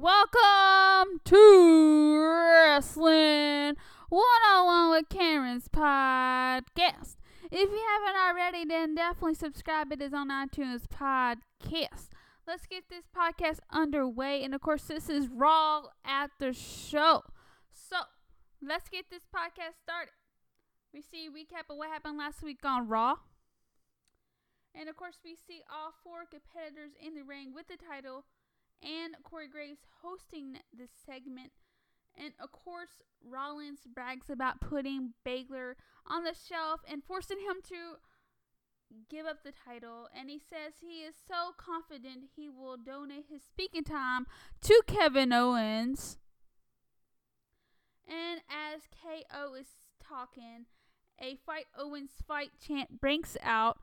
Welcome to Wrestling One on One with Karen's podcast. If you haven't already, then definitely subscribe. It is on iTunes podcast. Let's get this podcast underway. And of course, this is Raw after show. So let's get this podcast started. We see a recap of what happened last week on Raw. And of course, we see all four competitors in the ring with the title and Corey Graves hosting this segment. And of course, Rollins brags about putting Balor on the shelf and forcing him to give up the title. And he says he is so confident he will donate his speaking time to Kevin Owens. And as KO is talking, a fight Owens fight chant breaks out.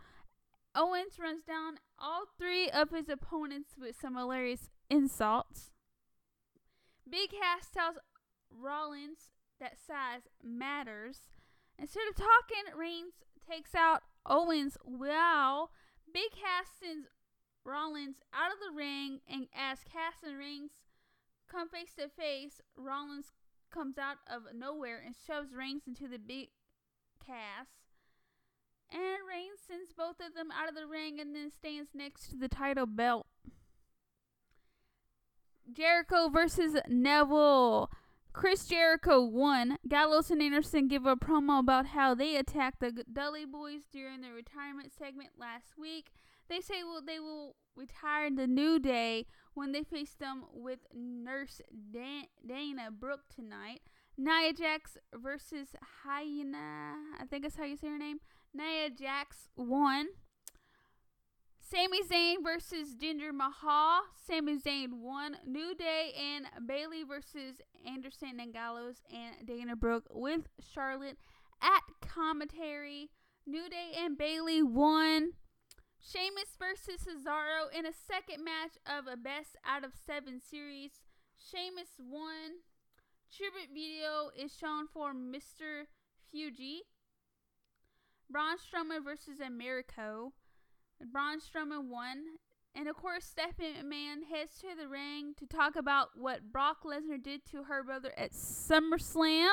Owens runs down all three of his opponents with some hilarious insults. Big Cass tells Rollins that size matters. Instead of talking, Reigns takes out Owens. Wow. Big Cass sends Rollins out of the ring, and as Cass and Reigns come face to face, Rollins comes out of nowhere and shoves Reigns into the big Cass. And Reigns sends both of them out of the ring and then stands next to the title belt. Jericho versus Neville. Chris Jericho won. Gallows and Anderson give a promo about how they attacked the Dudley Boyz during their retirement segment last week. They say well, they will retire in the New Day when they face them with Nurse Dan- Dana Brooke tonight. Nia Jax versus Hyena. I think that's how you say her name. Nia Jax won. Sami Zayn versus Jinder Mahal. Sami Zayn won. New Day and Bayley versus Anderson and Gallows and Dana Brooke with Charlotte at commentary. New Day and Bayley won. Sheamus versus Cesaro in a second match of a best out of seven series. Sheamus won. Tribute video is shown for Mr. Fuji. Braun Strowman versus Americo. Braun Strowman won. And of course, Stephanie McMahon heads to the ring to talk about what Brock Lesnar did to her brother at SummerSlam.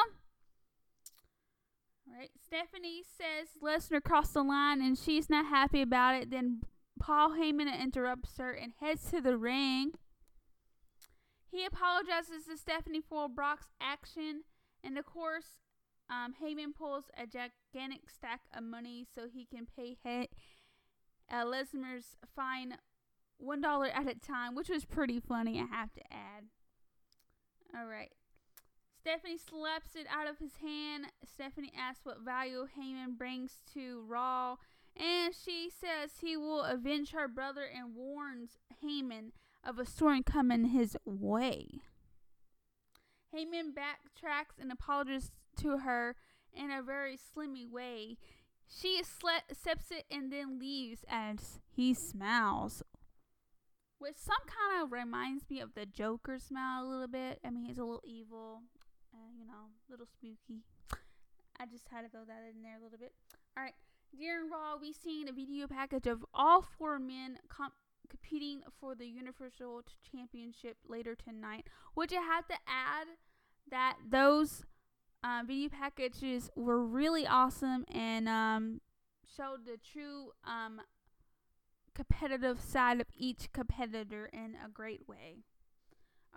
Right, Stephanie says Lesnar crossed the line and she's not happy about it. Then Paul Heyman interrupts her and heads to the ring. He apologizes to Stephanie for Brock's action, and of course, um, Heyman pulls a gigantic stack of money so he can pay he- uh, Lesnar's fine one dollar at a time, which was pretty funny. I have to add. All right. Stephanie slaps it out of his hand. Stephanie asks what value Heyman brings to Raw, and she says he will avenge her brother and warns Heyman of a storm coming his way. Heyman backtracks and apologizes to her in a very slimy way. She accepts it and then leaves as he smiles. Which some kind of reminds me of the Joker smile a little bit. I mean, he's a little evil, uh, you know, a little spooky. I just had to throw that in there a little bit. Alright, during Raw, we've seen a video package of all four men comp- competing for the Universal Championship later tonight, which I have to add that those uh, video packages were really awesome and um, showed the true um, competitive side of each competitor in a great way.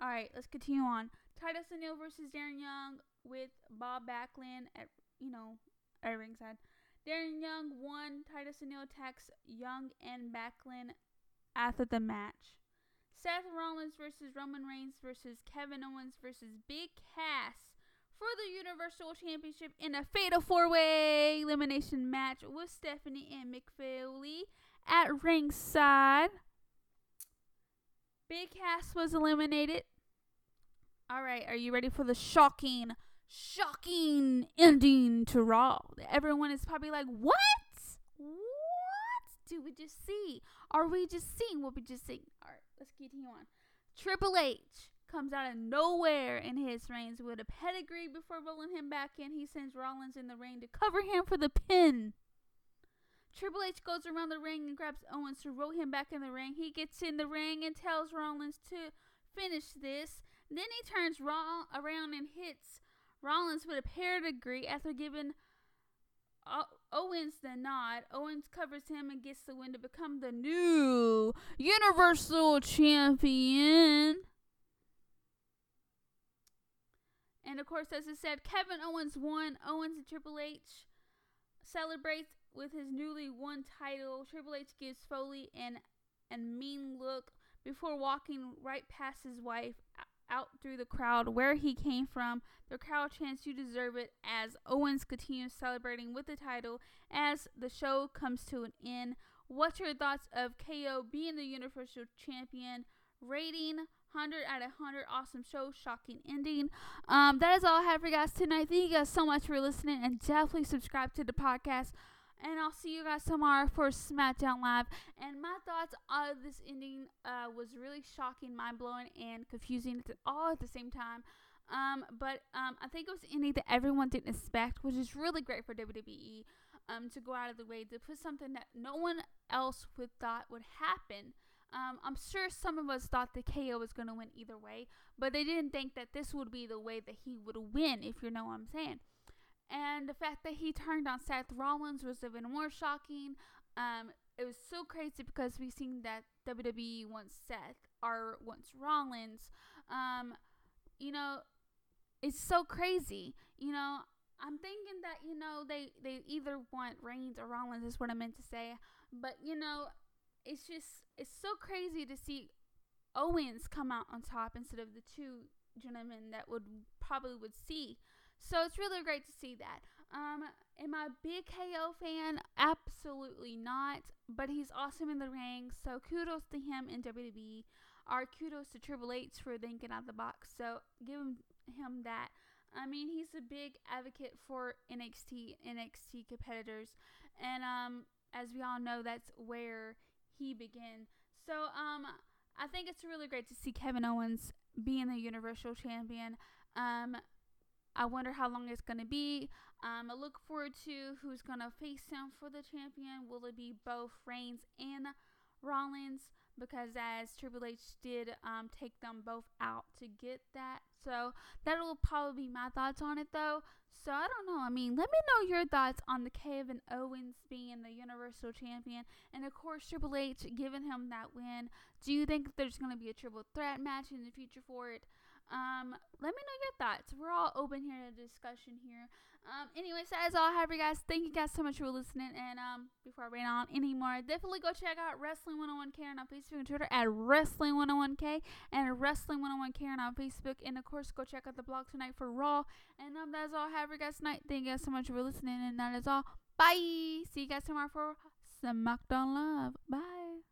All right, let's continue on. Titus O'Neil versus Darren Young with Bob Backlund at you know at ringside. Darren Young won. Titus O'Neil attacks Young and Backlund after the match. Seth Rollins versus Roman Reigns versus Kevin Owens versus Big Cass for the Universal Championship in a fatal four way elimination match with Stephanie and Mick at ringside. Big Cass was eliminated. All right, are you ready for the shocking, shocking ending to Raw? Everyone is probably like, what? What do we just see? Are we just seeing what we just seen? All right, let's continue on. Triple H comes out of nowhere in his reigns with a pedigree before rolling him back in. He sends Rollins in the ring to cover him for the pin. Triple H goes around the ring and grabs Owens to roll him back in the ring. He gets in the ring and tells Rollins to finish this. Then he turns Raw around and hits Rollins with a pedigree after giving Owens the nod. Owens covers him and gets the win to become the new Universal Champion. And of course, as I said, Kevin Owens won. Owens and Triple H celebrates with his newly won title. Triple H gives Foley an, a mean look before walking right past his wife out through the crowd where he came from. The crowd chants, You deserve it, as Owens continues celebrating with the title as the show comes to an end. What's your thoughts of KO being the Universal Champion? Rating 100 out of 100. Awesome show, shocking ending. Um, that is all I have for you guys tonight. Thank you guys so much for listening and definitely subscribe to the podcast. And I'll see you guys tomorrow for SmackDown Live. And my thoughts of this ending uh, was really shocking, mind blowing, and confusing all at the same time. Um, but um, I think it was ending that everyone didn't expect, which is really great for WWE um, to go out of the way to put something that no one else would thought would happen. Um, I'm sure some of us thought the KO was going to win either way, but they didn't think that this would be the way that he would win, if you know what I'm saying. And the fact that he turned on Seth Rollins was even more shocking. Um, it was so crazy because we've seen that WWE wants Seth or wants Rollins. Um, you know, it's so crazy. You know, I'm thinking that you know they they either want Reigns or Rollins is what I meant to say, but you know, it's just it's so crazy to see Owens come out on top instead of the two gentlemen that would probably would see. So it's really great to see that. Um, am I a big KO fan? Absolutely not. But he's awesome in the ring. So kudos to him in WWE. Our kudos to Triple H for thinking out the box. So give him, him that. I mean, he's a big advocate for NXT, NXT competitors, and um, as we all know, that's where he began. So um, I think it's really great to see Kevin Owens being the Universal Champion. Um, I wonder how long it's going to be. Um, I look forward to who's going to face him for the champion. Will it be both Reigns and Rollins? Because as Triple H did um, take them both out to get that. So that will probably be my thoughts on it, though. So I don't know. I mean, let me know your thoughts on the Kevin Owens being the Universal Champion, and of course Triple H giving him that win. Do you think there's going to be a triple threat match in the future for it? Um, let me know your thoughts. We're all open here to discussion here. Um, anyways, that is all I have for you guys. Thank you guys so much for listening. And um, before I rain on anymore, definitely go check out Wrestling 101K on Facebook and Twitter at Wrestling 101K and Wrestling 101K on Facebook. And of course, go check out the blog tonight for Raw. And um, that is all I have for you guys tonight. Thank you guys so much for listening. And that is all. Bye. See you guys tomorrow for SmackDown Love. Bye.